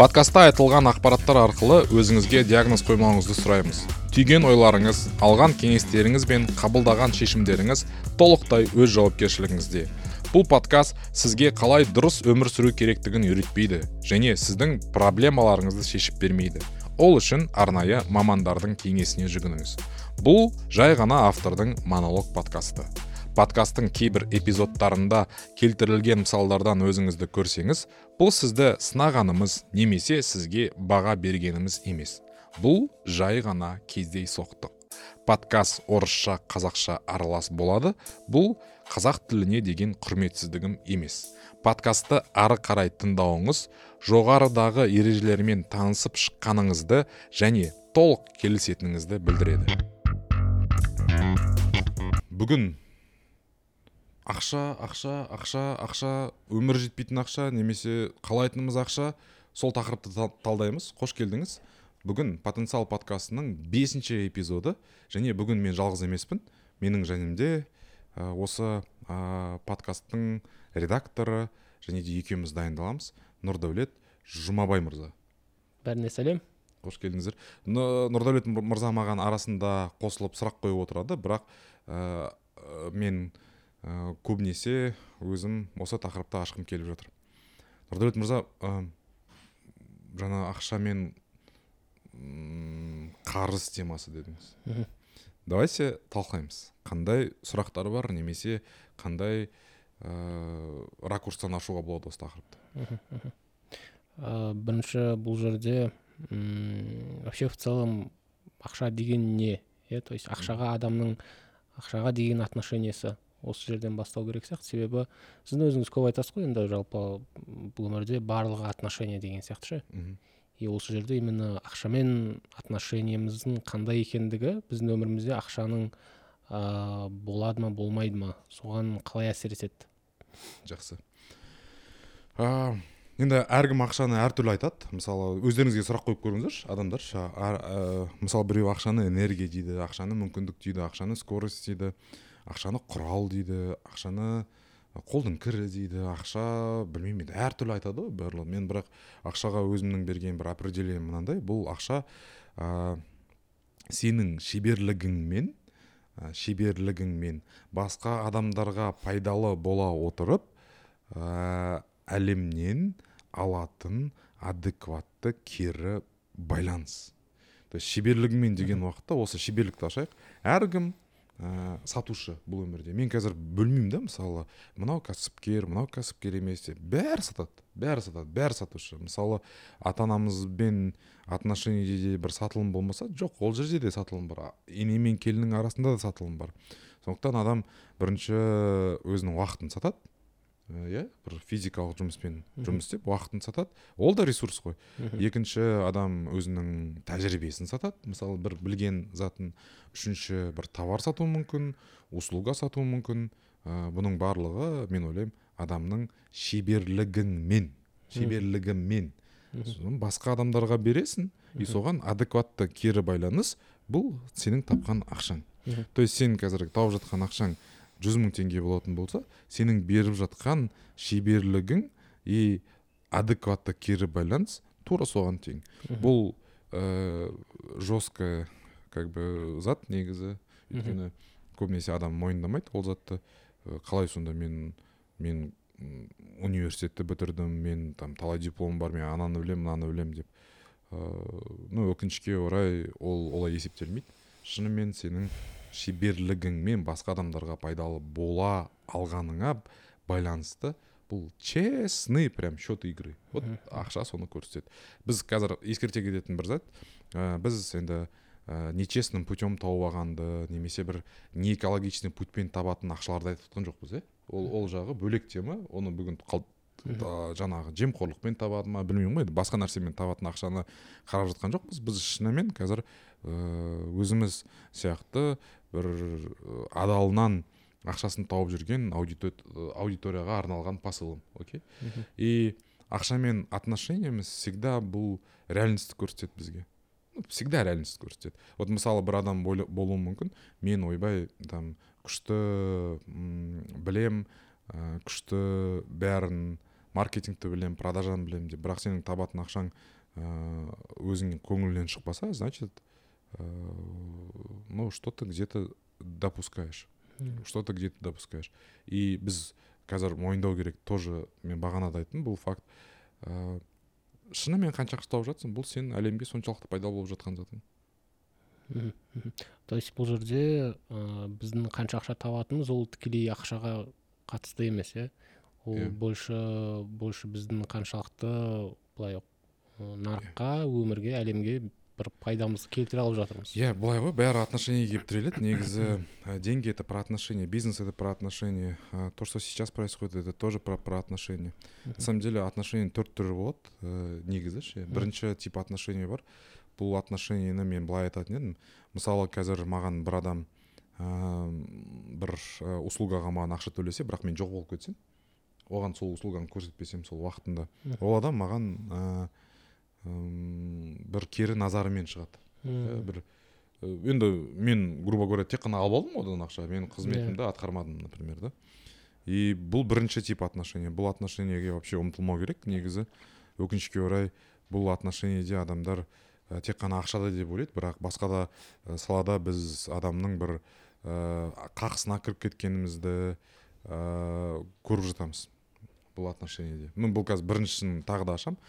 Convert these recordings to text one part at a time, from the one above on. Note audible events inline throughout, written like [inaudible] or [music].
подкастта айтылған ақпараттар арқылы өзіңізге диагноз қоймауыңызды сұраймыз. Түйген ойларыңыз алған кеңестеріңіз бен қабылдаған шешімдеріңіз толықтай өз жауапкершілігіңізде. Бұл подкаст сізге қалай дұрыс өмір сүру керектігін үйретпейді және сіздің проблемаларыңызды шешіп бермейді. Ол үшін арнайы мамандардың кеңесіне жүгініңіз. Бұл жай ғана автордың монолог подкасты. Подкасттың кейбір эпизодтарында келтірілген мысалдардан өзіңізді көрсеңіз бұл сізді сынағанымыз немесе сізге баға бергеніміз емес. Бұл жай ғана кездейсоқтық подкаст орысша қазақша аралас болады. Бұл қазақ тіліне деген құрметсіздігім емес. Подкастты ары қарай тыңдауыңыз жоғарыдағы ережелермен танысып шыққаныңызды және толық келісетініңізді білдіреді. Бүгін ақша ақша ақша ақша өмір жетпейтін ақша немесе қалайтынымыз ақша. Сол тақырыпты талдаймыз. Қош келдіңіз. Бүгін потенциал подкастының бесінші эпизоды. Және бүгін мен жалғыз емеспін. Менің жанымде ә, осы ә, подкасттың редакторы және де екеуміз дайындаламыз. Нұрдәулет жұмабай мырза. Бәріне сәлем. Қош келдіңіздер. Нұрдәулет мырза маған арасында қосылып сұрақ қойып отырады. Бірақ ә, мен ә, көбінесе өзім осы тақырыпты ашқым келіп жатыр. Нұрдәулет мырза ә, жаңа ақша мен қарыз темасы дедіңіз. Давайте талқылаймыз. Қандай сұрақтар бар немесе қандай ә, ракурстан ашуға болады осы тақырыпты? Ә, бірінші бұл жерде м вообще в целом ақша деген не? Иә то есть ақшаға адамның ақшаға деген отношениесі. Осы жерден бастау керек сияқты. Себебі сіздің өзіңіз көп айтасыз ғой енді жалпы бұл өмірде барлығы отношение деген сияқты ше? И осы жерде именно ақшамен отношениеміздің қандай екендігі біздің өмірімізде ақшаның ә, болады ма болмайды ма? Соған қалай әсер етеді? Жақсы. Ә, енді әркім ақшаны әртүрлі айтады. Мысалы өздеріңізге сұрақ қойып көріңіздерші адамдар. Ә, мысалы біреу ақшаны энергия дейді ақшаны мүмкіндік дейді ақшаны скорость дейді. Ақшаны құрал дейді ақшаны қолдың кірі дейді ақша білмеймін енді әртүрлі айтады ғой барлығы. Мен бірақ ақшаға өзімнің берген бір определением мынандай бұл ақша ә, сенің шеберлігіңмен ә, шеберлігіңмен басқа адамдарға пайдалы бола отырып ә, әлемнен алатын адекватты кері байланыс. То есть шеберлігіңмен деген уақытта осы шеберлікті ашайық. Әркім ә, сатушы бұл өмірде. Мен қазір бөлмеймін да мысалы мынау кәсіпкер мынау кәсіпкер емес деп. Бәрі сатады бәрі сатады бәрі сатушы. Мысалы ата анамызбен отношениеде бір сатылым болмаса жоқ ол жерде де сатылым бар. Ене мен келіннің арасында да сатылым бар. Сондықтан адам бірінші өзінің уақытын сатады иә бір физикалық жұмыспен жұмыс істеп уақытын сатады. Ол да ресурс қой. Екінші адам өзінің тәжірибесін сатады. Мысалы бір білген затын үшінші бір товар сатуы мүмкін услуга сатуы мүмкін. Ә, бұның барлығы мен ойлаймын адамның шеберлігіңмен шеберлігімен. Басқа адамдарға бересің и соған адекватты кері байланыс бұл сенің тапқан ақшаң. То есть сен қазір тауып жатқан ақшаң жүз мың теңге болатын болса сенің беріп жатқан шеберлігің и адекватты кері байланыс тура соған тең. Бұл ә, жестко как бы зат негізі. Өйткені көбінесе адам мойындамайды ол затты. Қалай сонда мен мен университетті бітірдім мен там талай дипломым бар мен ананы білемін мынаны білемін деп. Ыыы ну өкінішке орай ол олай есептелмейді. Шынымен сенің шеберлігіңмен басқа адамдарға пайдалы бола алғаныңа байланысты бұл честный прям счет игры. Вот ақша соны көрсетеді. Біз қазір ескерте кететін бір зат. Ә, біз енді ә, нечестным путем тауып алғанды немесе бір не экологичный путьпен табатын ақшаларды айтып жатқан жоқпыз иә ол ол жағы бөлек тема. Оны бүгін қал, жаңағы жемқорлықпен табады ма білмеймін ғой. Басқа нәрсемен табатын ақшаны қарап жатқан жоқпыз. Біз шынымен қазір өзіміз сияқты бір адалынан ақшасын тауып жүрген аудиторияға арналған посылым окей? И ақшамен отношениямыз всегда бұл реальностьті көрсетеді бізге. Всегда реальность көрсетеді. Вот мысалы бір адам болуы мүмкін мен ойбай там күшті білем күшті бәрін маркетингті білемін продажаны білемін деп бірақ сенің табатын ақшаң өзіңнің көңіліңнен шықпаса значит ну что то где то допускаешь. Мгм. что то где то допускаешь. И біз қазір мойындау керек тоже мен бағана да айттым бұл факт. Ыыы шынымен қанша ақша тауып жатсың бұл сенің әлемге соншалықты пайдалы болып жатқан затың. То есть бұл жерде ә, біздің қанша ақша табатынымыз ол тікелей ақшаға қатысты емес иә? Ол Иә. больше больше біздің қаншалықты былай ә, нарыққа өмірге әлемге бір пайдамызды келтіре алып жатырмыз. Иә былай ғой бәрі отношениеге келіп тіреледі негізі деньги это про отношения бизнес это про отношения то что сейчас происходит это тоже про про отношения. На самом деле отношения төрт түрі болады ыыы негізі ше. Бірінші тип отношения бар. Бұл отношениені мен былай айтатын едім. Мысалы қазір маған бір адам ыыы бір услугаға маған ақша төлесе бірақ мен жоқ болып кетсем оған сол услуганы көрсетпесем сол уақытында. Ол адам маған ыыы бір кері назарымен шығады. Иә, Мгм. бір і, енді мен грубо говоря тек қана алып алдым одан ақша. Мен қызметімді атқармадым например да. И бұл бірінші тип отношения. Бұл отношениеге вообще ұмтылмау керек. Негізі өкінішке орай бұл отношениеде адамдар ә, тек қана ақшада деп ойлайды бірақ басқа да ә, салада біз адамның бір ә, қақсына кіріп кеткенімізді ә, көріп жатамыз. Бұл отношениеде мен бұл қазір біріншісін тағы да ашамын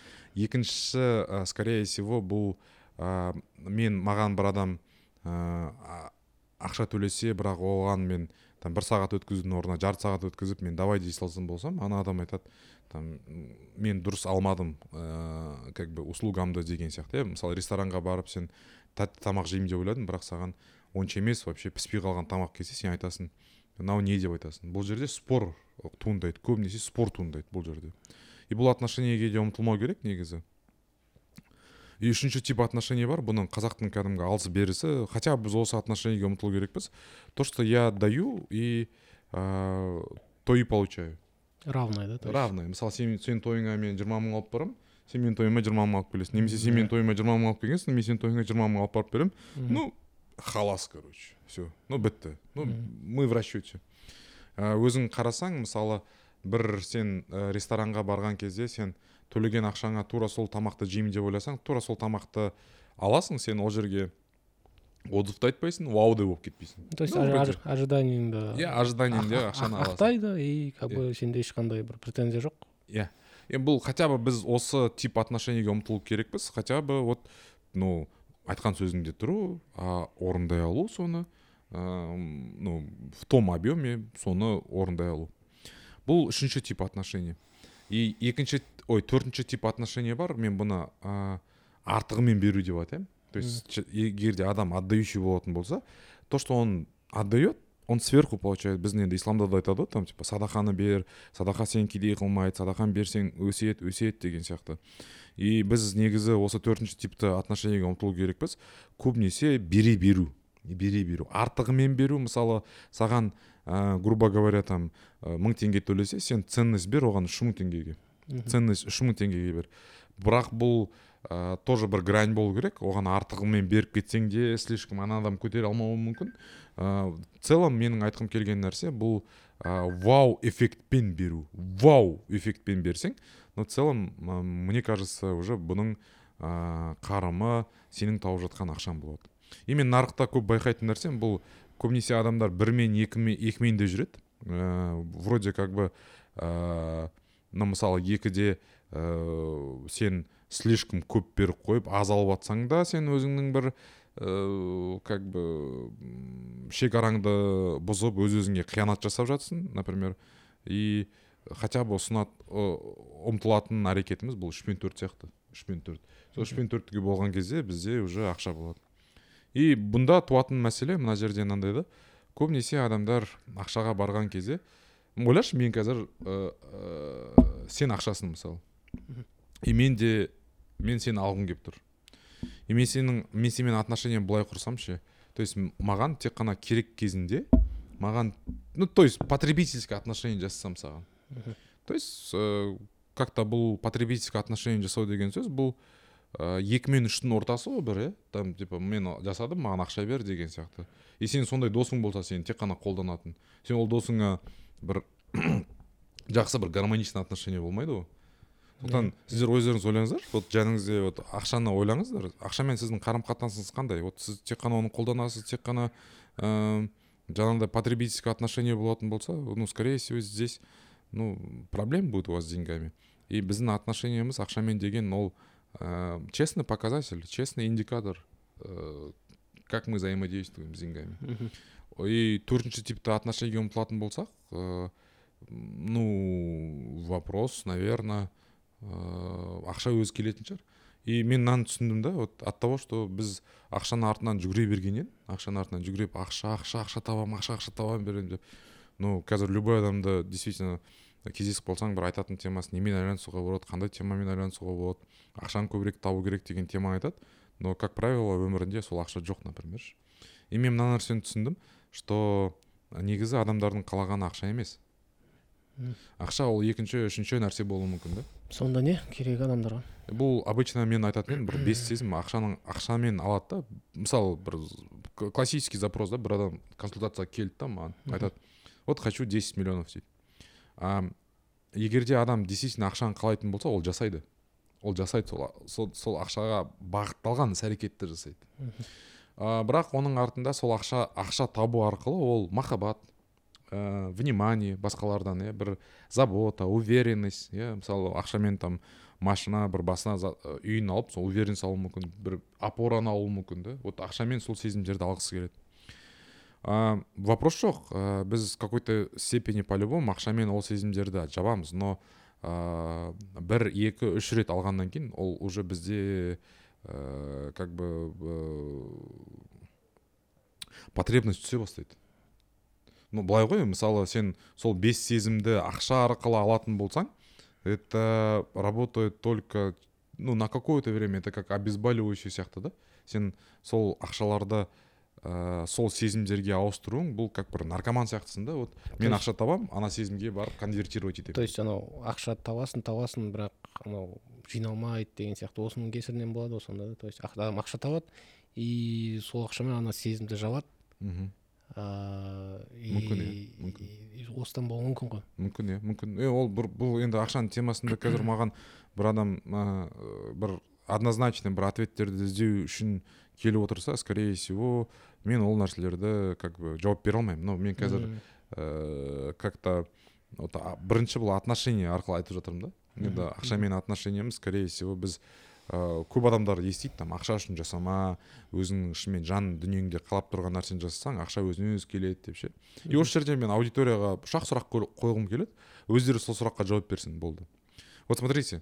екіншісі ә, скорее всего бұл ә, мен маған бір адам ә, ақша төлесе бірақ оған мен там бір сағат өткізудің орнына жарты сағат өткізіп мен давай дей салсын болсам ана адам айтады там мен дұрыс алмадым ыыы как бы услугамды деген сияқты иә. Мысалы ресторанға барып сен тәтті тамақ жеймін деп ойладың бірақ саған онша емес вообще піспей қалған тамақ келсе сен айтасың мынау не? деп айтасың. Бұл жерде спор туындайды көбінесе спор туындайды бұл жерде. И бұл отношениеге де ұмтылмау керек негізі. И үшінші тип отношений бар бұның қазақтың кәдімгі алыс берісі хотя біз осы отношениеге ұмтылу керекпіз. То что я даю и ыыы то и получаю. Равный да есть? равный мысалы сен сенің тойыңа мен жиырма мың алып барамын сен менің тойыма жиырма мың алып келесің. Немесе сен менің тойыма жиырма мың алып келгенсің мен сенің тойыңа жиырма мың алып барып беремін. Ну халас короче все ну бітті. Ну мы в расчете. ә, өзің қарасаң мысалы бір сен ә, ресторанға барған кезде сен төлеген ақшаңа тура сол тамақты жеймін деп ойласаң тура сол тамақты аласың сен ол жерге отзыв та айтпайсың вау да болып кетпейсің. То есть ожиданиеңді иә ожиданиеңде ақ- ақшаны ақ- аласың. ақтайды и как Иә. бы сенде ешқандай бір претензия жоқ. Иә. Енді бұл хотя бы біз осы тип отношениеге ұмтылу керекпіз. Хотя бы вот ну айтқан сөзіңде тұру а, орындай алу соны а, ну в том объеме соны орындай алу бұл үшінші тип отношения и екінші ой төртінші тип отношения бар мен бұны а, артығымен беру деп айтаймын то есть егер де адам отдающий болатын болса то что он отдает он сверху получает. Біздің енді исламда да айтады ғой там типа садақаны бер садақа сені кедей қылмайды садақаны берсең өсиет өсиет деген сияқты. И біз негізі осы төртінші типті отношениеге ұмтылу керекпіз. Көбінесе бере беру. Бере беру артығымен беру. Мысалы саған ә, грубо говоря там ә, мың теңге төлесе сен ценность бер оған үш мың теңгеге. Ценность үш мың теңгеге бер. Бірақ бұл ә, тоже бір грань болу керек. Оған артығымен беріп кетсең де слишком ана адам көтере алмауы мүмкін. Ә, в целом менің айтқым келген нәрсе бұл ә, вау эффектпен беру. Вау эффектпен берсең но в целом ә, мне кажется уже бұның ә, қарымы сенің тауып жатқан ақшаң болады. И мен нарықта көп байқайтын нәрсем бұл көбінесе адамдар бірмен екімен екімен де жүреді. Ә, вроде как бы ә, ну мысалы екіде ә, сен слишком көп беріп қойып аз алып жатсаң да сен өзіңнің бір ә, как бы шекараңды бұзып өз өзіңе қиянат жасап жатсың например. И хотя бы ұсынат ұмтылатын әрекетіміз бұл үш пен төрт сияқты. Үш пен төрт. Сол үш пен төрттіге болған кезде бізде уже ақша болады. И бұнда туатын мәселе мына жерде мынандай да. Көбінесе адамдар ақшаға барған кезде ойлашы мен қазір ә, ә, сен ақшасың мысалы. И мен де мен сені алғым келіп тұр. И мен сенің мен сенімен отношения былай құрсам ше то есть маған тек қана керек кезінде маған ну то есть потребительский отношение жасасам саған. То есть ә, как то бұл потребительский отношение жасау деген сөз бұл екі мен үштің ортасы ғой бір иә? Там типа мен жасадым маған ақша бер деген сияқты. И сен сондай досың болса сені тек қана қолданатын. Сен ол досыңа бір [coughs] жақсы бір гармоничный отношение болмайды ғой. Сондықтан сіздер өздеріңіз ойлаңыздар вот жаныңызде вот ақшаны ойлаңыздар. Ақшамен сіздің қарым қатынасыңыз қандай? Вот сіз тек қана оны қолданасыз тек қана ыыы жаңағыдай потребительское отношение болатын болса ну скорее всего здесь ну проблем будет у вас с деньгами. И біздің отношениеміз ақшамен деген ол честный показатель честный индикатор ә, как мы взаимодействуем с деньгами. И төртінші типті отношениеге ұмтылатын болсақ ә, ну вопрос наверное ә, ақша өзі келетін шығар и мен мынаны түсіндім да вот от того что біз ақшаның артынан жүгіре бергеннен ақшаның артынан жүгіріп ақша ақша ақша табамын ақша ақша табамын беремін деп. Ну қазір любой адамды действительно кездесіп қалсаң бір айтатын темасы немен айналысуға болады қандай темамен айналысуға болады ақшаны көбірек табу керек деген теманы айтады. Но как правило өмірінде сол ақша жоқ например. И мен мына нәрсені түсіндім что негізі адамдардың қалағаны ақша емес. Ақша ол екінші үшінші нәрсе болуы мүмкін да. Сонда не керек адамдарға? Бұл обычно мен айтатын едім бір бес сезім ақшаның ақшамен алады да. Мысалы бір классический запрос да бір адам консультацияға келді да маған айтады вот хочу 10 миллионов дейді а егер де адам действительно ақшаны қалайтын болса ол жасайды. Ол жасайды сол сол, сол ақшаға бағытталған іс әрекетті жасайды. А, бірақ оның артында сол ақша ақша табу арқылы ол махаббат ә, внимание басқалардан иә бір забота уверенность иә мысалы ақшамен там машина бір басына за- үйін алып сол уверенность алуы мүмкін бір опораны алуы мүмкін да. Вот ақшамен сол сезімдерді алғысы келеді. А, вопрос жоқ. Ә, біз какой то степени по любому ақшамен ол сезімдерді жабамыз но ә, бір екі үш рет алғаннан кейін ол уже бізде ә, как бы ә, потребность түсе бастайды. Ну былай ғой мысалы сен сол бес сезімді ақша арқылы алатын болсаң это работает только ну на какое то время это как обезболивающий сияқты да? Сен сол ақшаларды ә, сол сезімдерге ауыстыруың бұл как бір наркоман сияқтысың да. Вот мен ақша табамын ана сезімге барып конвертировать то етемін есть анау ақша табасың табасың бірақ анау жиналмайды деген сияқты. Осының кесірінен болады ғой сонда да. То есть адам ақша табады и сол ақшамен ана сезімді жабады мхм ыыы Мүмкін, и- иә, мүмкін. осыдан болуы мүмкін ғой. Мүмкін иә мүмкін. Е ол бір бұл енді ақшаның темасында қазір маған бір адам ә, бір однозначный бір ответтерді іздеу үшін келіп отырса скорее всего мен ол нәрселерді как бы жауап бере алмаймын. Но мен қазір Мгм. ә, как то вот бірінші бұл отношение арқылы айтып жатырмын да. Енді ақшамен отношениеміз скорее всего біз ә, көп адамдар естиді там ақша үшін жасама өзіңнің шынымен жан дүниеңде қалап тұрған нәрсені жасасаң ақша өзінен өзі келеді деп ше. И осы жерде мен аудиторияға үш ақ сұрақ қой- қойғым келеді. Өздері сол сұраққа жауап берсін болды. Вот смотрите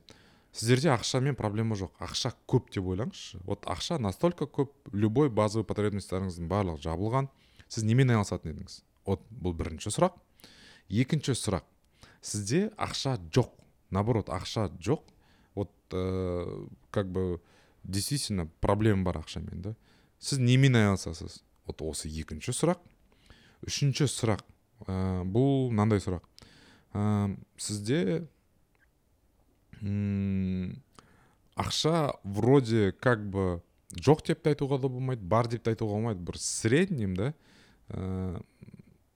сіздерде ақшамен проблема жоқ. Ақша көп деп ойлаңызшы. Вот ақша настолько көп любой базовый потребностьтарыңыздың барлығы жабылған. Сіз немен айналысатын едіңіз? Вот бұл бірінші сұрақ. Екінші сұрақ. Сізде ақша жоқ. Наоборот ақша жоқ. Вот э, как бы действительно проблема бар ақшамен да? Сіз немен айналысасыз? Вот осы екінші сұрақ. Үшінші сұрақ. Ә, бұл мынандай сұрақ. Ә, сізде ақша вроде как бы жоқ деп те айтуға да болмайды бар деп те айтуға болмайды бір среднем да? Ә,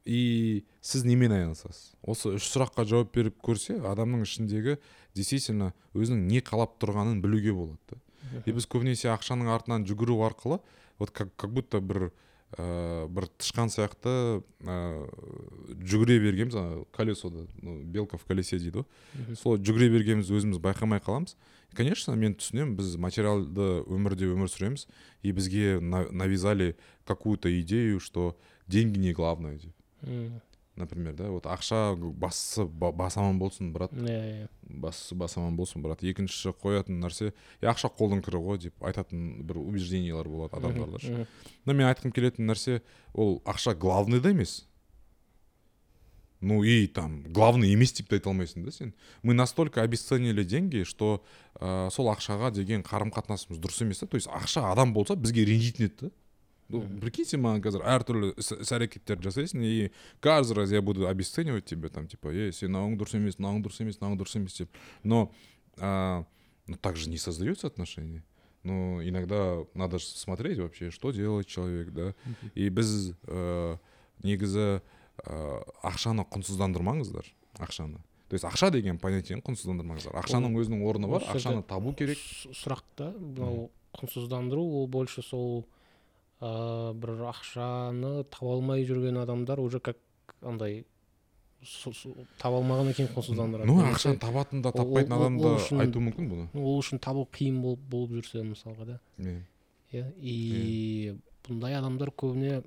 и сіз немен айналысасыз? Осы үш сұраққа жауап беріп көрсе адамның ішіндегі действительно өзінің не қалап тұрғанын білуге болады да? И біз көбінесе ақшаның артынан жүгіру арқылы вот как, как будто бір ә, бір тышқан сияқты ә, жүгіре бергенбіз ана колесода ну, белка в колесе дейді ғой. Сол жүгіре бергеніміз өзіміз байқамай қаламыз. Конечно мен түсінемін біз материалды өмірде өмір сүреміз и бізге на- навязали какую то идею что деньги не главное деп. Например да вот ақша басы ба- бас аман болсын брат. Иә иә басы бас аман болсын брат. Екіншісі қоятын нәрсе е ақша қолдың кірі ғой деп айтатын бір убеждениялар болады адамдарда ше. Но мен айтқым келетін нәрсе ол ақша главный да емес. Ну и там главный емес деп те айта алмайсың да сен. Мы настолько обесценили деньги что ә, сол ақшаға деген қарым қатынасымыз дұрыс емес та то есть ақша адам болса бізге ренжитін еді да ну прикиньте маған қазір әртүрлі іс әрекеттерді жасайсың и каждый раз я буду обесценивать тебя там типа ей сен мынауың дұрыс емес мынауың дұрыс емес мынауың дұрыс емес деп но а, ну так же не создаются отношения. Ну иногда надо смотреть вообще что делает человек да. И біз ә, негізі ә, ақшаны құнсыздандырмаңыздар ақшаны то есть ақша деген понятиені құнсыздандырмаңыздар ақшаның өзінің орны бар ақшаны табу керек. сұрақта мынау құнсыздандыру ол больше сол ә, бір ақшаны таба алмай жүрген адамдар уже как андай таба алмағаннан кейін құнсыздандырады ну ақшаны табатын да таппайтын адам да айтуы мүмкін бұны. ол үшін табу қиын болып, болып жүрсе мысалға да. Иә. иә и бұндай адамдар көбіне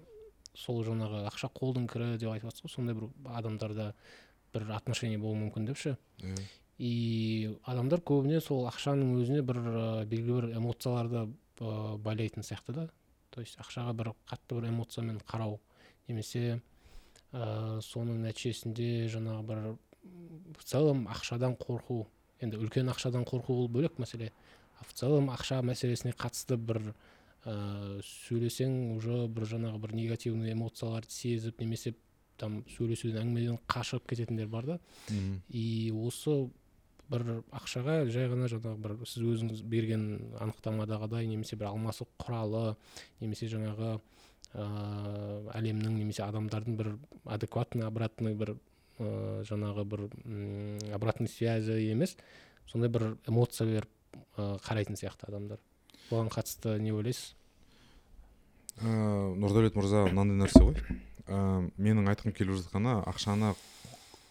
сол жаңағы ақша қолдың кірі деп айтып жатсыз ғой сондай бір адамдарда бір отношение болуы мүмкін деп ше Иә. и адамдар көбіне сол ақшаның өзіне бір ә, белгілі бір эмоцияларды ә, байлайтын сияқты да. То есть ақшаға бір қатты бір эмоциямен қарау немесе ә, соның нәтижесінде жаңағы бір в целом ақшадан қорқу енді үлкен ақшадан қорқу ол бөлек мәселе. А в целом ақша мәселесіне қатысты бір ә, сөйлесең уже бір жаңағы бір негативный эмоцияларды сезіп немесе там сөйлесуден әңгімеден қашып кететіндер бар да. И осы бір ақшаға жай ғана жаңағы бір сіз өзіңіз берген анықтамадағыдай немесе бір алмасу құралы немесе жаңағы ыыы әлемнің немесе адамдардың бір адекватный обратный бір ыыы жаңағы бір м, обратной связи емес сондай бір эмоция беріп ыыы қарайтын сияқты адамдар. Бұған қатысты не ойлайсыз? Ә, нұрдәулет мырза мынандай нәрсе ғой. Ә, менің айтқым келіп жатқаны ақшаны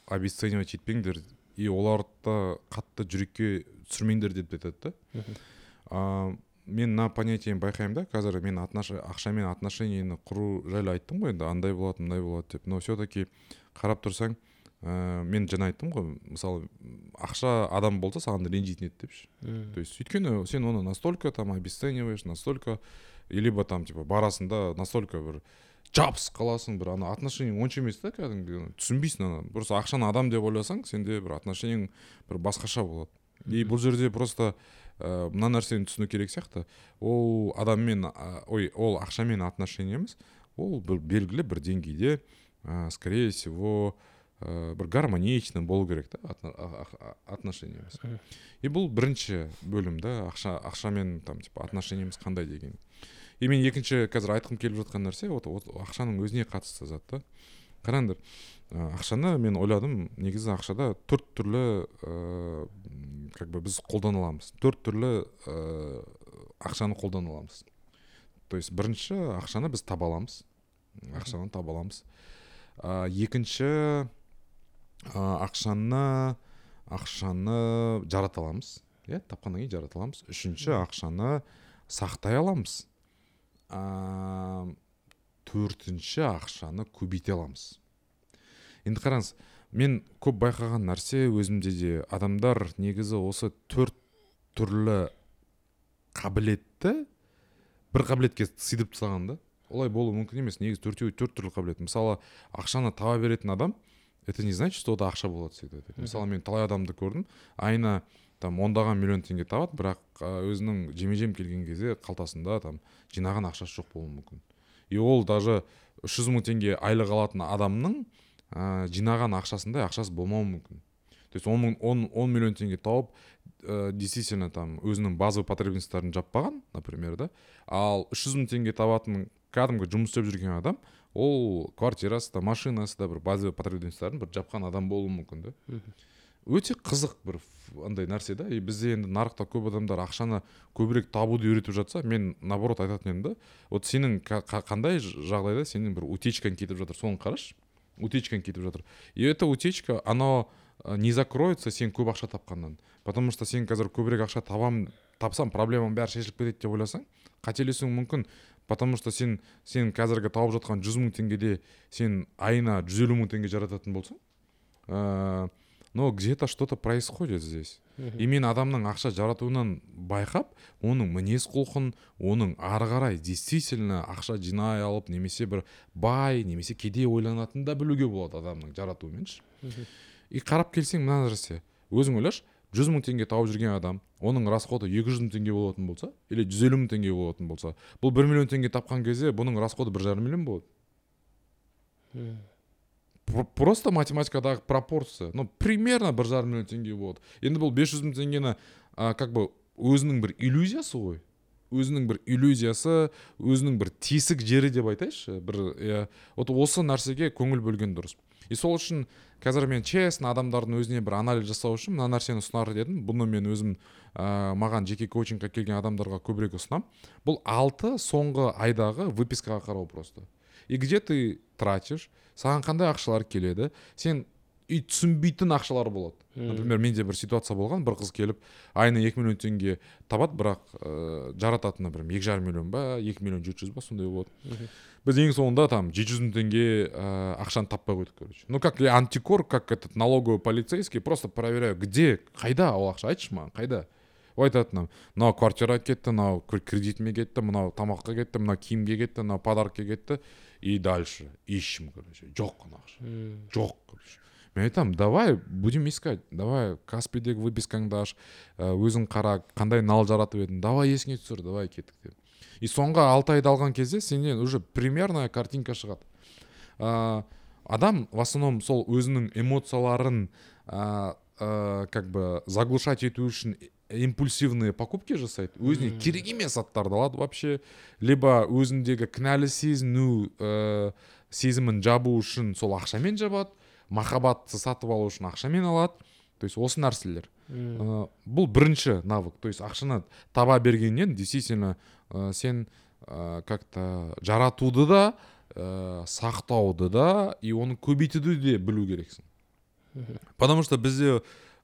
обесценивать етпеңдер и оларды қатты жүрекке түсірмеңдер деп айтады да. Мен мына понятиені байқаймын да қазір мен отнош... ақшамен отношениені құру жайлы айттым ғой енді андай болады мындай болады деп. Но все таки қарап тұрсаң ә, мен жаңа айттым ғой мысалы ақша адам болса саған ренжитін еді депші то есть өйткені сен оны настолько там обесцениваешь настолько и либо там типа барасың да настолько бір жабысып қаласың бір ана отношениең онша емес та кәдімгі түсінбейсің ана просто ақшаны адам деп ойласаң сенде бір отношениең бір басқаша болады. И бұл жерде просто ә, мына нәрсені түсіну керек сияқты. Ол адаммен а, ой ол ақшамен отношениеміз ол бір белгілі бір деңгейде ә, скорее всего ә, бір гармонично болу керек та отношениеміз и бұл бірінші бөлім да ақша ақшамен там типа отношениеміз қандай деген. И мен екінші қазір айтқым келіп жатқан нәрсе вот, ақшаның өзіне қатысты зат та. Қараңдар ақшаны мен ойладым негізі ақшада төрт түрлі ә, как бы біз қолдана аламыз төрт түрлі ә, ақшаны қолдана аламыз то есть бірінші ақшаны біз таба аламыз ақшаны таба аламыз ә, екінші ә, ақшаны ақшаны жарата аламыз иә тапқаннан кейін жарата аламыз үшінші ақшаны сақтай аламыз. Ә, төртінші ақшаны көбейте аламыз. Енді қараңыз мен көп байқаған нәрсе өзімде де адамдар негізі осы төрт түрлі қабілетті бір қабілетке сыйдырып тастаған да. Олай болуы мүмкін емес негізі төртеуі төрт түрлі қабілет. Мысалы ақшаны таба беретін адам это не значит что ода ақша болады всегда. Мысалы мен талай адамды көрдім. Айына там ондаған миллион теңге табады бірақ өзінің жеме жем келген кезде қалтасында там жинаған ақшасы жоқ болуы мүмкін. И ол даже үш жүз мың теңге айлық алатын адамның ә, жинаған ақшасындай ақшасы болмауы мүмкін. То есть он, он, он миллион теңге тауып ә, действительно там өзінің базовый потребностьтарын жаппаған например да. Ал үш жүз мың теңге табатын кәдімгі жұмыс істеп жүрген адам ол квартирасы да машинасы да бір базовый потребностьтарын бір жапқан адам болуы мүмкін да. Өте қызық бір андай нәрсе да и бізде енді нарықта көп адамдар ақшаны көбірек табуды үйретіп жатса мен наоборот айтатын едім да вот сенің қандай жағдайда сенің бір утечкаң кетіп жатыр соны қарашы. Утечкаң кетіп жатыр. И эта утечка оно э, не закроется сен көп ақша тапқаннан. Потому что сен қазір көбірек ақша табам тапсам проблемам бәрі шешіліп кетеді деп ойласаң қателесуің мүмкін. Потому что сен сен қазіргі тауып жатқан жүз мың теңгеде сен айына жүз елу мың теңге жарататын болсаң ә, но где то что то происходит здесь. И мен адамның ақша жаратуынан байқап оның мінез құлқын оның ары қарай действительно ақша жинай алып немесе бір бай немесе кедей ойланатынын да білуге болады адамның жаратуымен ше Мгм. и қарап келсең мына нәрсе. Өзің ойлашы жүз мың теңге тауып жүрген адам оның расходы екі жүз мың теңге болатын болса или жүз елу мың теңге болатын болса бұл бір миллион теңге тапқан кезде бұның расходы бір жарым миллион болады. Просто математикадағы пропорция. Ну примерно бір жарым миллион теңге болады. Енді бұл 500 мың теңгені а, как бы өзінің бір иллюзиясы ғой. Өзінің бір иллюзиясы өзінің бір тесік жері деп айтайыншы. Бір иә вот осы нәрсеге көңіл бөлген дұрыс. И сол үшін қазір мен честно адамдардың өзіне бір анализ жасау үшін мына нәрсені ұсынар едім. Бұны мен өзім ә, маған жеке коучингке келген адамдарға көбірек ұсынамын бұл алты соңғы айдағы выпискаға қарау просто. И где ты тратишь? Саған қандай ақшалар келеді? Сен и түсінбейтін ақшалар болады. Например менде бір ситуация болған бір қыз келіп айына екі миллион теңге табады бірақ ыыы жарататыны бір екі жарым миллион ба екі миллион жеті жүз ба сондай болады. Біз ең соңында там жеті жүз мың теңге ыыы ақшаны таппай қойдық короче. Ну как я антикор как этот налоговый полицейский просто проверяю где қайда ол ақша? Айтшы маған қайда? Ол айтады мынау квартираға кетті мынау кредитіме кетті мынау тамаққа кетті мынау киімге кетті мынау подарокқа кетті. И дальше ищем короче. Жоқ ақша жоқ короче. Мен айтамын давай будем искать. Давай каспидегі выпискаңды аш өзің қара қандай нал жаратып едің давай есіңе түсір давай кеттік деп и соңғы алты айды алған кезде сенен уже примерная картинка шығады. Ә, адам в основном сол өзінің эмоцияларын ә, ә, как бы заглушать ету үшін импульсивные покупки жасайды өзіне керек емес заттарды алады вообще. Либо өзіндегі кінәлі сезіну ә, сезімін жабу үшін сол ақшамен жабады махаббатты сатып алу үшін ақшамен алады. То есть осы нәрселер. Ә, бұл бірінші навык. То есть ақшаны таба бергеннен действительно ә, сен ә, как то жаратуды да ә, сақтауды да и оны көбейтуді де білу керексің. Потому что бізде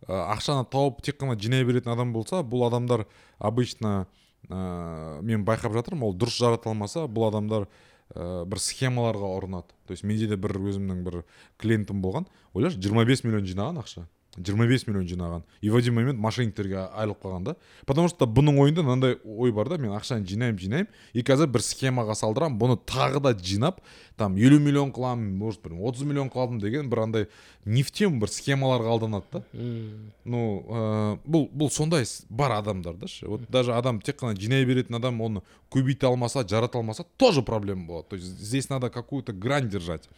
ақшаны тауып тек қана жинай беретін адам болса бұл адамдар обычно ә, мен байқап жатырмын ол дұрыс жарата алмаса бұл адамдар ә, бір схемаларға ұрынады. То есть менде де бір өзімнің бір клиентім болған. Ойлашы 25 миллион жинаған ақша 25 миллион жинаған. И в один момент мошенниктерге айырылып қалған да. Потому что бұның ойында мынандай ой бар да мен ақшаны жинаймын жинаймын и қазір бір схемаға салдырамын бұны тағы да жинап там елу миллион қыламын может бір отыз миллион қыламын деген бір андай не в тему бір схемаларға алданады да. Ну ә, бұл бұл сондай бар адамдарда ше. Вот даже адам тек қана жинай беретін адам оны көбейте алмаса жарата алмаса тоже проблема болады. То есть здесь надо какую то грань держать.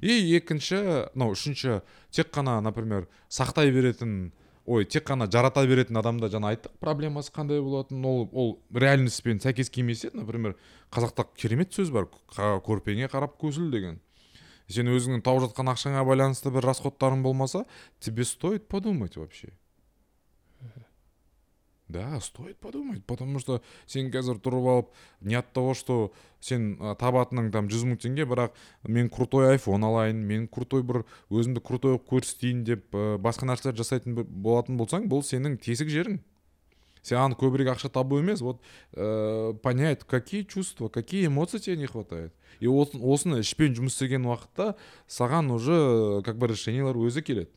И екінші мынау үшінші тек қана например сақтай беретін ой тек қана жарата беретін адамда жаңа айттық проблемасы қандай болатынын ол ол реальностьпен сәйкес келмесе например қазақта керемет сөз бар көрпеңе қарап көсіл деген. Сен өзіңнің тауып жатқан ақшаңа байланысты бір расходтарың болмаса тебе стоит подумать вообще. Да стоит подумать потому что сен қазір тұрып алып не от того что сен табатының там жүз мың теңге бірақ мен крутой айфон алайын мен крутой бір өзімді крутой қылып көрсетейін деп басқа нәрселер жасайтын болатын болсаң бұл сенің тесік жерің. Саған көбірек ақша табу емес вот ә, понять какие чувства какие эмоции тебе не хватает. И осыны ішпен жұмыс істеген уақытта саған уже как бы решениелер өзі келеді.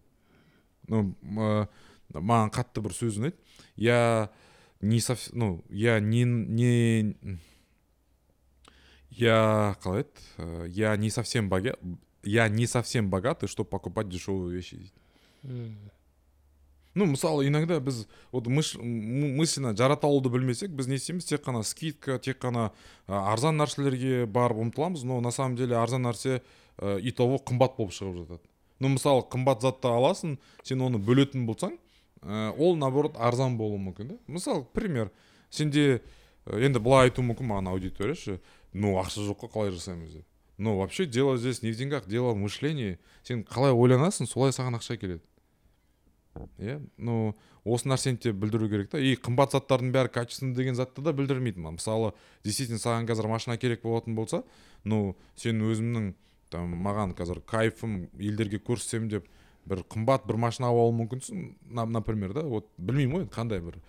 Ну ә, маған қатты бір сөз ұнайды я не совсем ну я не не я қалай еді я не совсем богат я не совсем богатый чтобы покупать дешевые вещи. Дейді ну мысалы иногда біз вот мысленно жарата алуды білмесек біз не істейміз? Тек қана скидка тек қана арзан нәрселерге барып ұмтыламыз но на самом деле арзан нәрсе и того қымбат болып шығып жатады. Ну мысалы қымбат затты аласың сен оны бөлетін болсаң ол наоборот арзан болуы мүмкін да. Мысалы пример сенде енді былай айтуы мүмкін маған аудитория ше ну ақша жоқ қой қалай жасаймыз? деп. Но вообще дело здесь не в деньгах дело в мышлении. Сен қалай ойланасың солай саған ақша келеді. Иә ну осы нәрсені де білдіру керек та. И қымбат заттардың бәрі качественный деген затты да білдірмейді мысалы действительно саған қазір машина керек болатын болса ну сен өзімнің там маған қазір кайфым елдерге көрсетсем деп бір қымбат бір машина алып алуы мүмкінсің. Например да вот білмеймін ғой қандай бір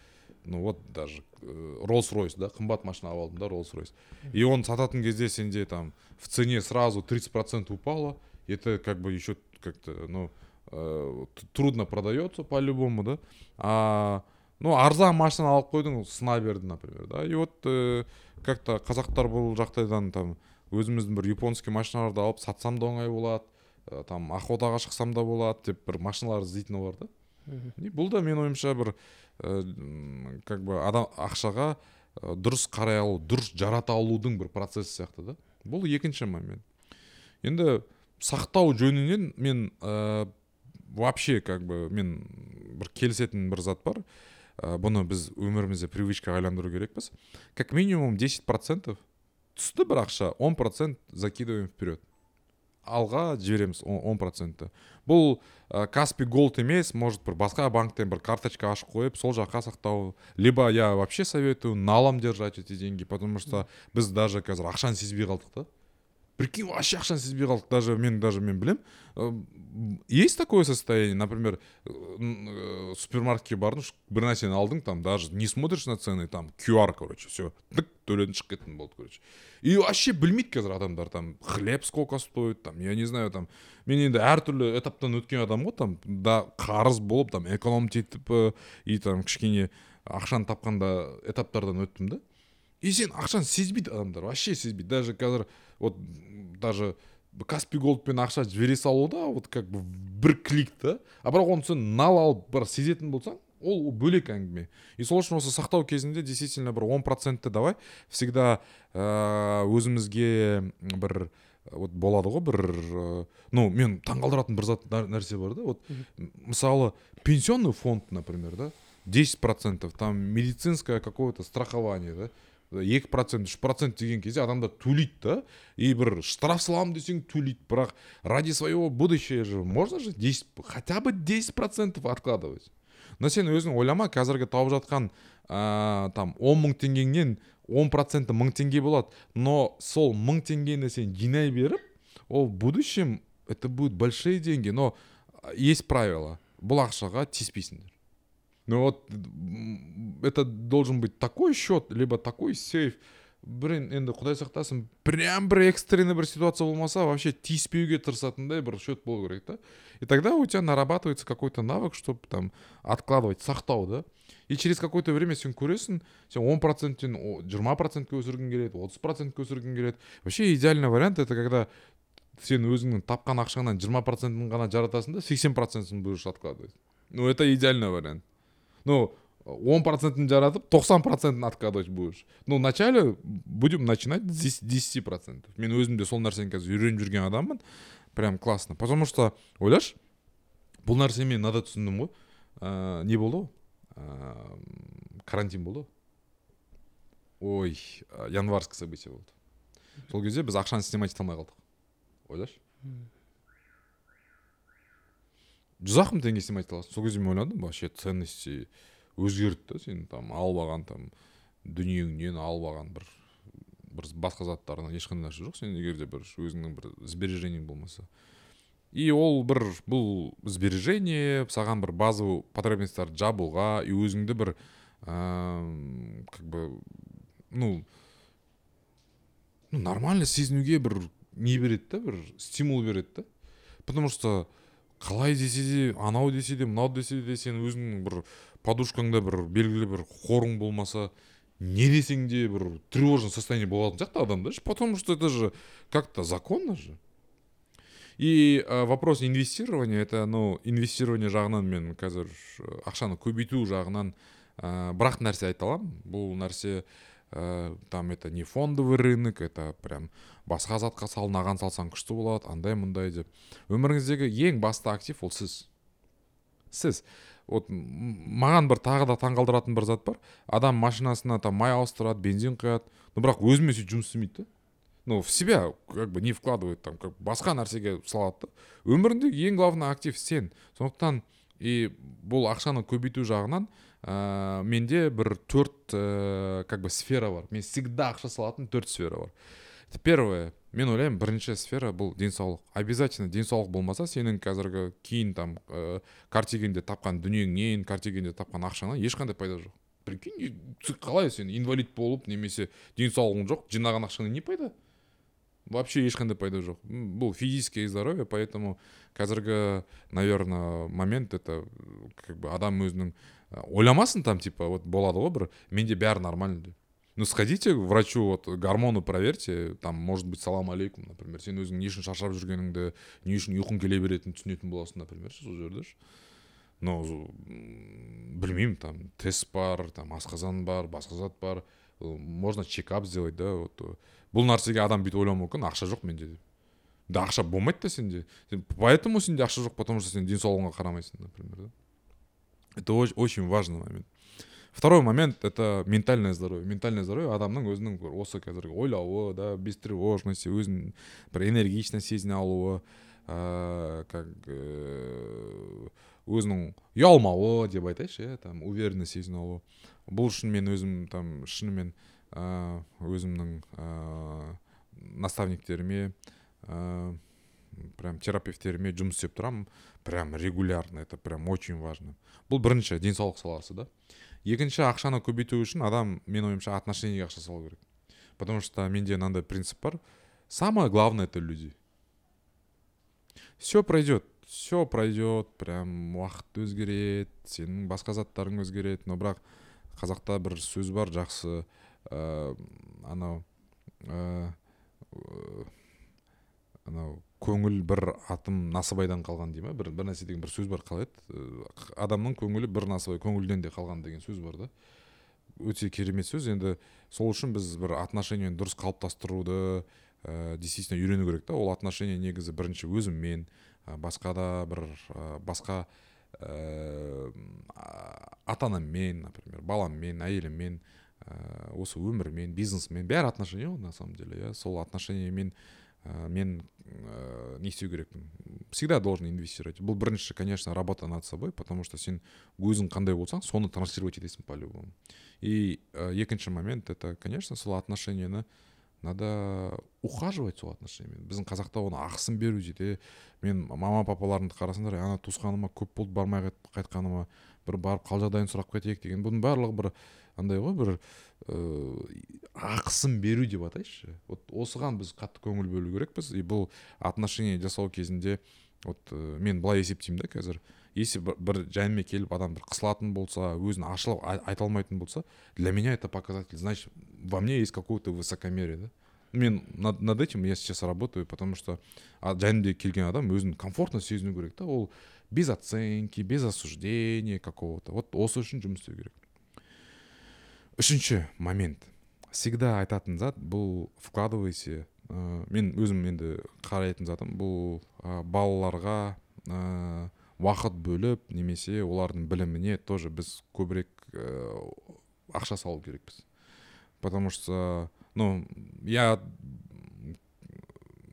ну вот даже роллс э, ройс да қымбат машина алып алдым да роллс ройс и оны сататын кезде сенде там в цене сразу 30 процентов упало. Это как бы еще как то ну э, трудно продается по любому да. А ну арзан машина алып қойдың сына берді например да. И вот э, как то қазақтар бұл жақтайдан там өзіміздің бір японский машиналарды алып сатсам да оңай болады ә, там охотаға шықсам да болады деп бір машиналар іздейтін бар да. И бұл да менің ойымша бір ә, как бы адам ақшаға ә, дұрыс қарай алу дұрыс жарата алудың бір процесі сияқты да. Бұл екінші момент. Енді сақтау жөнінен мен ә, вообще как бы мен бір келісетін бір зат бар. Ә, бұны біз өмірімізде привычкаға айландыру керекпіз. Как минимум 10 процентов түсті бір ақша он процент закидываем вперед. Алға жібереміз он процентті бұл ә, каспи голд емес может бір басқа банктен бір карточка ашып қойып сол жаққа сақтау. Либо я вообще советую налом держать эти деньги потому что біз даже қазір ақшаны сезбей қалдық та. Прикинь вообще ақшаны сезбей қалдық даже мен даже мен білем э, есть такое состояние? Например э, э, супермаркетке бардың бір нәрсені алдың там даже не смотришь на цены там qr короче все тык төледің шығып кеттің болды короче. И вообще білмейді қазір адамдар там хлеб сколько стоит там я не знаю там мен енді әртүрлі этаптан өткен адам ғой там да қарыз болып там экономить етіп и там кішкене ақшаны тапқанда этаптардан өттім да и сен ақшаны сезбейді адамдар вообще сезбейді даже қазір вот даже каспи голдпен ақша жібере салу да вот как бы бір клик та а бірақ оны сен нал алып бір сезетін болсаң ол бөлек әңгіме. И сол үшін осы сақтау кезінде действительно бір он процентті давай. Всегда ә, өзімізге бір вот болады ғой бір ә, ну мен таңғалдыратын бір зат нәрсе бар да. Вот мысалы пенсионный фонд например да 10 процентов там медицинское какое то страхование да. Екі процент үш процент деген кезде адамдар төлейді да. И бір штраф саламын десең төлейді. Бірақ ради своего будущего же можно же 10 хотя бы 10 процентов откладывать? Но сен өзің ойлама қазіргі тауып жатқан ә, там он мың теңгеңнен он проценті мың теңге болады. Но сол мың теңгені сен жинай беріп ол будущем это будут большие деньги. Но есть правило. Бұл ақшаға тиіспейсіңдер. ну вот это должен быть такой счет либо такой сейф блин енді құдай сақтасын прям бір экстренный бір ситуация болмаса вообще тиіспеуге тырысатындай бір счет болу керек та и тогда у тебя нарабатывается какой то навык чтобы там откладывать сақтау да и через какое то время сен көресің сен он проценттен жиырма процентке өсіргің келеді отыз процентке өсіргің келеді вообще идеальный вариант это когда сен өзіңнің тапқан ақшаңнан жиырма процентін ғана жаратасың да сексен процентін будешь откладывать ну это идеальный вариант Ну он процентін жаратып тоқсан процентін откладывать будешь. Ну вначале будем начинать с десяти процентов. Мен өзім де сол нәрсені қазір үйреніп жүрген адаммын. Прям классно. Потому что ойлашы бұл нәрсені мен мынада түсіндім ғой. Ә, не болды ә, карантин болды ой январский событие болды. Сол кезде біз ақшаны снимать ете алмай қалдық. Ойлашы? Жүз ақ мың теңге снимать аласың? Сол кезде мен ойладым вообще ценности өзгерді да сен там алып алған там дүниеңнен алып алған бір бір басқа заттарынан ешқандай нәрсе жоқ. Сен егер де бір өзіңнің бір сбережениең болмаса. И ол бір бұл сбережение саған бір базовый потребностьтарды жабуға и өзіңді бір ә, как бы ну ну нормально сезінуге бір не береді да бір стимул береді да. Потому что қалай десе де анау десе де мынау десе де сен өзіңнің бір подушкаңда бір белгілі бір қорың болмаса не десең де бір тревожный состояние болатын сияқты адамда потому что это же как то законно же. И ә, вопрос инвестирования это ну инвестирование жағынан мен қазір ақшаны көбейту жағынан ә, бірақ нәрсе айта аламын. Бұл нәрсе ә, там это не фондовый рынок это прям басқа затқа сал мынаған салсаң күшті болады андай мындай деп. Өміріңіздегі ең басты актив ол сіз. Сіз. Вот маған бір тағы да таңғалдыратын бір зат бар. Адам машинасына там май ауыстырады бензин құяды. Но бірақ өзімен сөйтіп жұмыс істемейді да. Ну в себя как бы не вкладывает там как басқа нәрсеге салады да. Өміріндегі ең главный актив сен. Сондықтан и бұл ақшаны көбейту жағынан ә, менде бір төрт ә, как бы сфера бар. Мен всегда ақша салатын төрт сфера бар. Первое. Мен ойлаймын бірінші сфера бұл денсаулық. Обязательно денсаулық болмаса сенің қазіргі кейін там ә, картигенде тапқан дүниеңнен картигенде тапқан ақшаңнан ешқандай пайда жоқ. Прикинь қалай сен инвалид болып немесе денсаулығың жоқ жинаған ақшаңнан не пайда? Вообще ешқандай пайда жоқ. Бұл физическое здоровье поэтому қазіргі наверное момент это как бы адам өзінің ойламасын там типа вот болады ғой бір менде бәрі нормально деп. Ну сходите врачу вот гормоны проверьте там может быть салам алейкум например. Сен өзің не үшін шаршап жүргеніңді не үшін ұйқың келе беретінін түсінетін боласың например сол жерде ше но білмеймін там тест бар там асқазан бар басқа зат бар можно чекап сделать да вот бұл нәрсеге адам бүйтіп ойлауы мүмкін ақша жоқ менде. Деп да ақша болмайды да сенде. Поэтому сенде ақша жоқ потому что сен денсаулығыңа қарамайсың например да. Это очень важный момент. второй момент это ментальное здоровье ментальное здоровье адамның өзінің бір осы қазіргі ойлауы да бестревожности өзін бір энергично сезіне алуы ә, как ә, өзінің ұялмауы деп айтайыншы иә там уверенно сезіне алуы бұл үшін мен өзім там шынымен ә, өзімнің ә, наставниктеріме ә, прям терапевттеріме жұмыс істеп тұрамын прям регулярно это прям очень важно бұл бірінші денсаулық саласы да Екінші ақшаны көбейту үшін адам менің ойымша отношениеге ақша салу керек. Потому что менде мынандай принцип бар. Самое главное это люди. Все пройдет все пройдет прям уақыт өзгереді сенің басқа заттарың өзгереді. Но бірақ қазақта бір сөз бар жақсы ә, анау ә, анау көңіл бір атым насыбайдан қалған дей ма? бір, бір нәрсе деген бір сөз бар қалай еді. Адамның көңілі бір насыбай көңілден де қалған деген сөз бар да. Өте керемет сөз. Енді сол үшін біз бір отношениені дұрыс қалыптастыруды ә, действительно үйрену керек та. Ол отношение негізі бірінші өзіммен ә, басқа да бір ә, басқа ә, ата анаммен например баламмен әйеліммен ә, осы өмірмен бизнесмен бәрі отношение ғой на самом деле иә. Сол отношениемен мен ә, не істеу керекпін всегда должен инвестировать. Бұл бірінші конечно работа над собой потому что сен өзің қандай болсаң соны транслировать етесің по любому и ә, екінші момент это конечно сол отношениені надо ухаживать сол отношениямен біздің қазақта оны ақысын беру дейді. Мен мама папаларымды қарасаңдар ана туысқаныма көп болды бармай қайтқаныма. Бір барып қал жағдайын сұрап кетейік деген. Бұның барлығы бір андай ғой бір ыыы ақысын беру деп атайыншы вот осыған біз қатты көңіл бөлу керекпіз. И бұл отношение жасау кезінде вот мен былай есептеймін да қазір. Если бір жаныма келіп адам бір қысылатын болса өзін ашылып айта алмайтын болса для меня это показатель. Значит во мне есть какое то высокомерие да. Мен над, над этим я сейчас работаю потому что жанымда келген адам өзін комфортно сезіну керек та. Ол без оценки без осуждения какого то вот осы үшін жұмыс істеу керек. Үшінші момент. Всегда айтатын зат бұл вкладывайся ә, мен өзім енді қарайтын затым бұл ә, балаларға ә, уақыт бөліп немесе олардың біліміне тоже біз көбірек ә, ақша салу керекпіз. Потому что ну я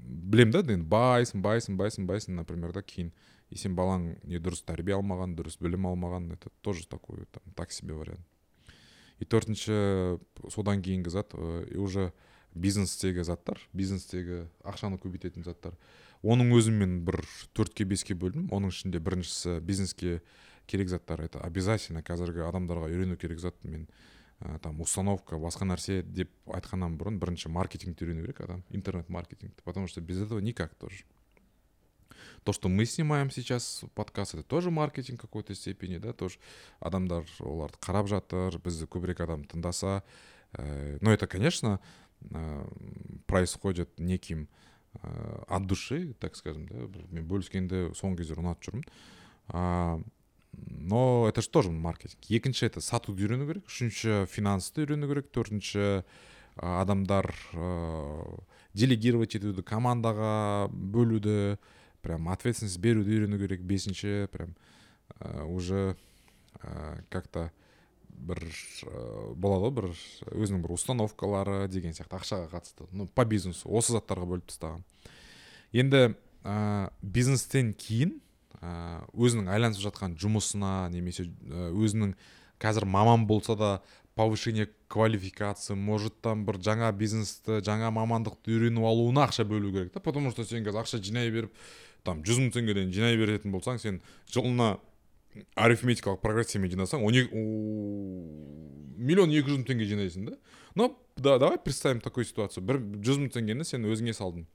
білемін да енді байсың байсың байсың байсың например да кейін. И сен балаң не дұрыс тәрбие алмаған дұрыс білім алмаған это тоже такой там так себе вариант. И төртінші содан кейінгі зат и уже бизнестегі заттар бизнестегі ақшаны көбейтетін заттар. Оның өзін мен бір төртке беске бөлдім. Оның ішінде біріншісі бизнеске керек заттар. Это обязательно қазіргі адамдарға үйрену керек зат. Мен ә, там установка басқа нәрсе деп айтқаннан бұрын бірінші маркетингті үйрену керек адам интернет маркетингті потому что без этого никак тоже. То что мы снимаем сейчас подкаст это тоже маркетинг в какой то степени да тоже. Адамдар оларды қарап жатыр бізді көбірек адам тыңдаса ә, но это конечно ә, происходит неким ә, от души так скажем да мен бөліскенді соңғы кездері ұнатып жүрмін но это же тоже маркетинг. Екінші это сатуды үйрену керек үшінші финансты үйрену керек төртінші адамдар делегировать етуді командаға бөлуді. Прям ответственность беруді үйрену керек бесінші прям уже как то бір болады ғой бір өзінің бір установкалары деген сияқты ақшаға қатысты. Ну по бизнесу осы заттарға бөліп тастаған. Енді ә, бизнестен кейін ә, өзінің айланысып жатқан жұмысына немесе өзінің қазір маман болса да повышение квалификации может там бір жаңа бизнесті жаңа мамандықты үйреніп алуына ақша бөлу керек та потому что сен қазір ақша жинай беріп там жүз мың теңгеден жинай беретін болсаң сен жылына арифметикалық прогрессиямен жинасаң он екі миллион екі жүз мың теңге жинайсың да. Но да, давай представим такую ситуацию. Бір жүз мың теңгені сен өзіңе салдың.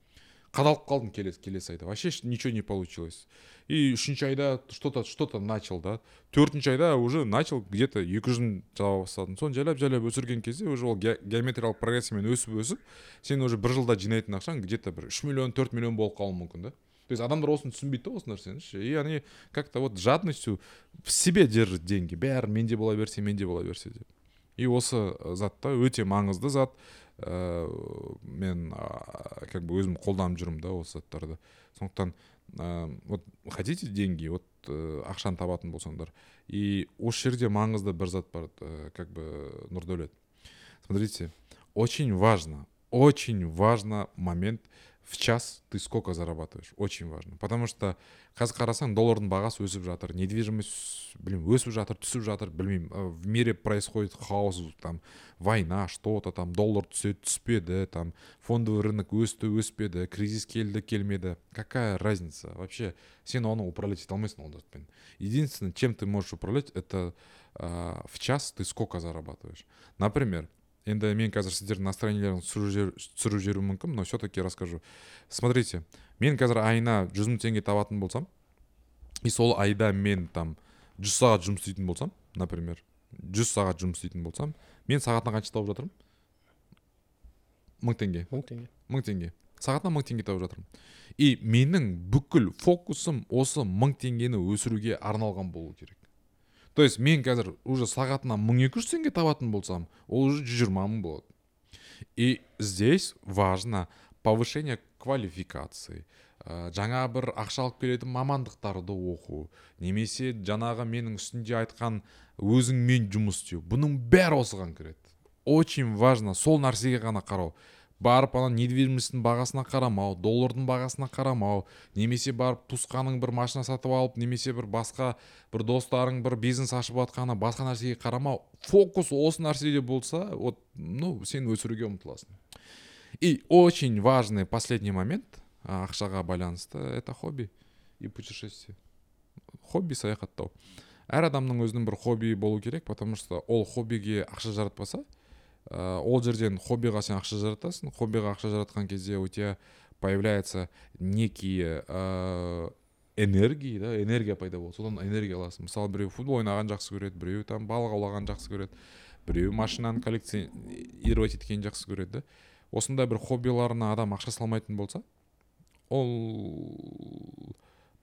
Қадалып қалдың келесі келесі айда. Вообще ничего не получилось. И үшінші айда что то что то начал да. Төртінші айда уже начал где то екі жүзін жаба бастадың соны жайлап жайлап өсірген кезде уже ол геометриялық прогрессиямен өсіп өсіп сен уже бір жылда жинайтын ақшаң где то бір үш миллион төрт миллион болып қалуы мүмкін да. То есть адамдар осыны түсінбейді да осы нәрсені и они как то вот жадностью в себе держат деньги. Бәрі менде бола берсе менде бола берсе деп. И осы затта өте маңызды зат. Ә, мен ә, как бы өзім қолданып жүрмін да осы заттарды. Сондықтан ә, вот хотите деньги вот ә, ақшаны табатын болсаңдар. И осы жерде маңызды бір зат бар ә, как бы нұрдәулет смотрите очень важно очень важно момент в час ты сколько зарабатываешь очень важно потому что қазір қарасаң доллардың бағасы өсіп жатыр недвижимость білмеймін өсіп жатыр түсіп жатыр білмеймін э, в мире происходит хаос там война что то там доллар түседі түспеді там фондовый рынок өсті өспеді кризис келді келмеді какая разница вообще сен оны управлять ете алмайсың ол затпен единственное чем ты можешь управлять это ә, в час ты сколько зарабатываешь например енді мен қазір сіздердің настроениелеріңізді түсіріп жер- түсіріп жіберуім мүмкін но все таки расскажу. Смотрите мен қазір айына жүз мың теңге табатын болсам и сол айда мен там жүз сағат жұмыс істейтін болсам например жүз сағат жұмыс істейтін болсам мен сағатына қанша тауып жатырмын? Мың теңге. Мың теңге. Мың теңге. Сағатына мың теңге тауып жатырмын. И менің бүкіл фокусым осы мың теңгені өсіруге арналған болу керек. То есть мен қазір уже сағатына мың екі жүз теңге табатын болсам ол уже жүз жиырма мың болады. И здесь важно повышение квалификации ә, жаңа бір ақша алып келетін мамандықтарды оқу немесе жаңағы менің үстінде айтқан өзіңмен жұмыс істеу. Бұның бәрі осыған кіреді. Очень важно сол нәрсеге ғана қарау. Барып ана недвижимостьтің бағасына қарамау доллардың бағасына қарамау немесе барып туысқаның бір машина сатып алып немесе бір басқа бір достарың бір бизнес ашып жатқаны басқа нәрсеге қарамау фокус осы нәрседе болса вот ну сен өсіруге ұмтыласың. И очень важный последний момент ақшаға байланысты это хобби и путешествие хобби саяхаттау. Әр адамның өзінің бір хобби болу керек потому что ол хоббиге ақша жаратпаса ә, ол жерден хоббиға сен ақша жаратасың. Хоббиға ақша жаратқан кезде у тебя появляется некие ә, энергии да энергия пайда болады. Содан энергия аласың. Мысалы біреу футбол ойнаған жақсы көреді біреу там балық аулаған жақсы көреді біреу машинаны коллекционировать еткенді жақсы көреді да. Осындай бір хоббиларына адам ақша салмайтын болса ол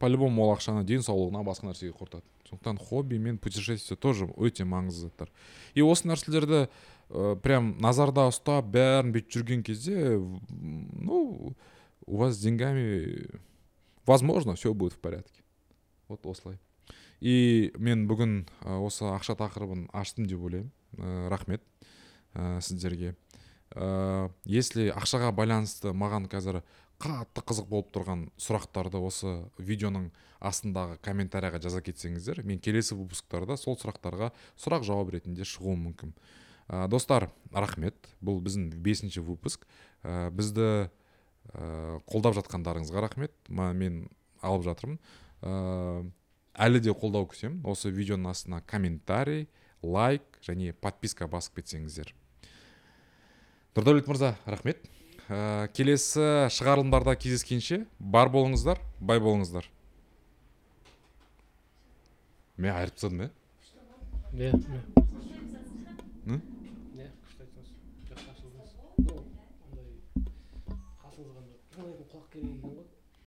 по любому ол ақшаны денсаулығына басқа нәрсеге құртады. Сондықтан хобби мен путешествие тоже өте маңызды заттар. И осы нәрселерді ә, прям назарда ұстап бәрін бүйтіп жүрген кезде ну у вас с деньгами возможно все будет в порядке. Вот осылай. И мен бүгін ә, осы ақша тақырыбын аштым деп ойлаймын. Ә, рахмет ә, сіздерге. Ә, если ақшаға байланысты маған қазір қатты қызық болып тұрған сұрақтарды осы видеоның астындағы комментарийға жаза кетсеңіздер мен келесі выпусктарда сол сұрақтарға сұрақ жауап ретінде шығуым мүмкін. Ә, достар рахмет. Бұл біздің бесінші выпуск. Ә, бізді ә, қолдап жатқандарыңызға рахмет. Ма- мен алып жатырмын. Ә, әлі де қолдау күтемін. Осы видеоның астына комментарий лайк және подписка басып кетсеңіздер. Нұрдәулет мырза рахмет. Ә, келесі шығарылымдарда кездескенше бар болыңыздар бай болыңыздар. Мен айырып тастадым иә иә иә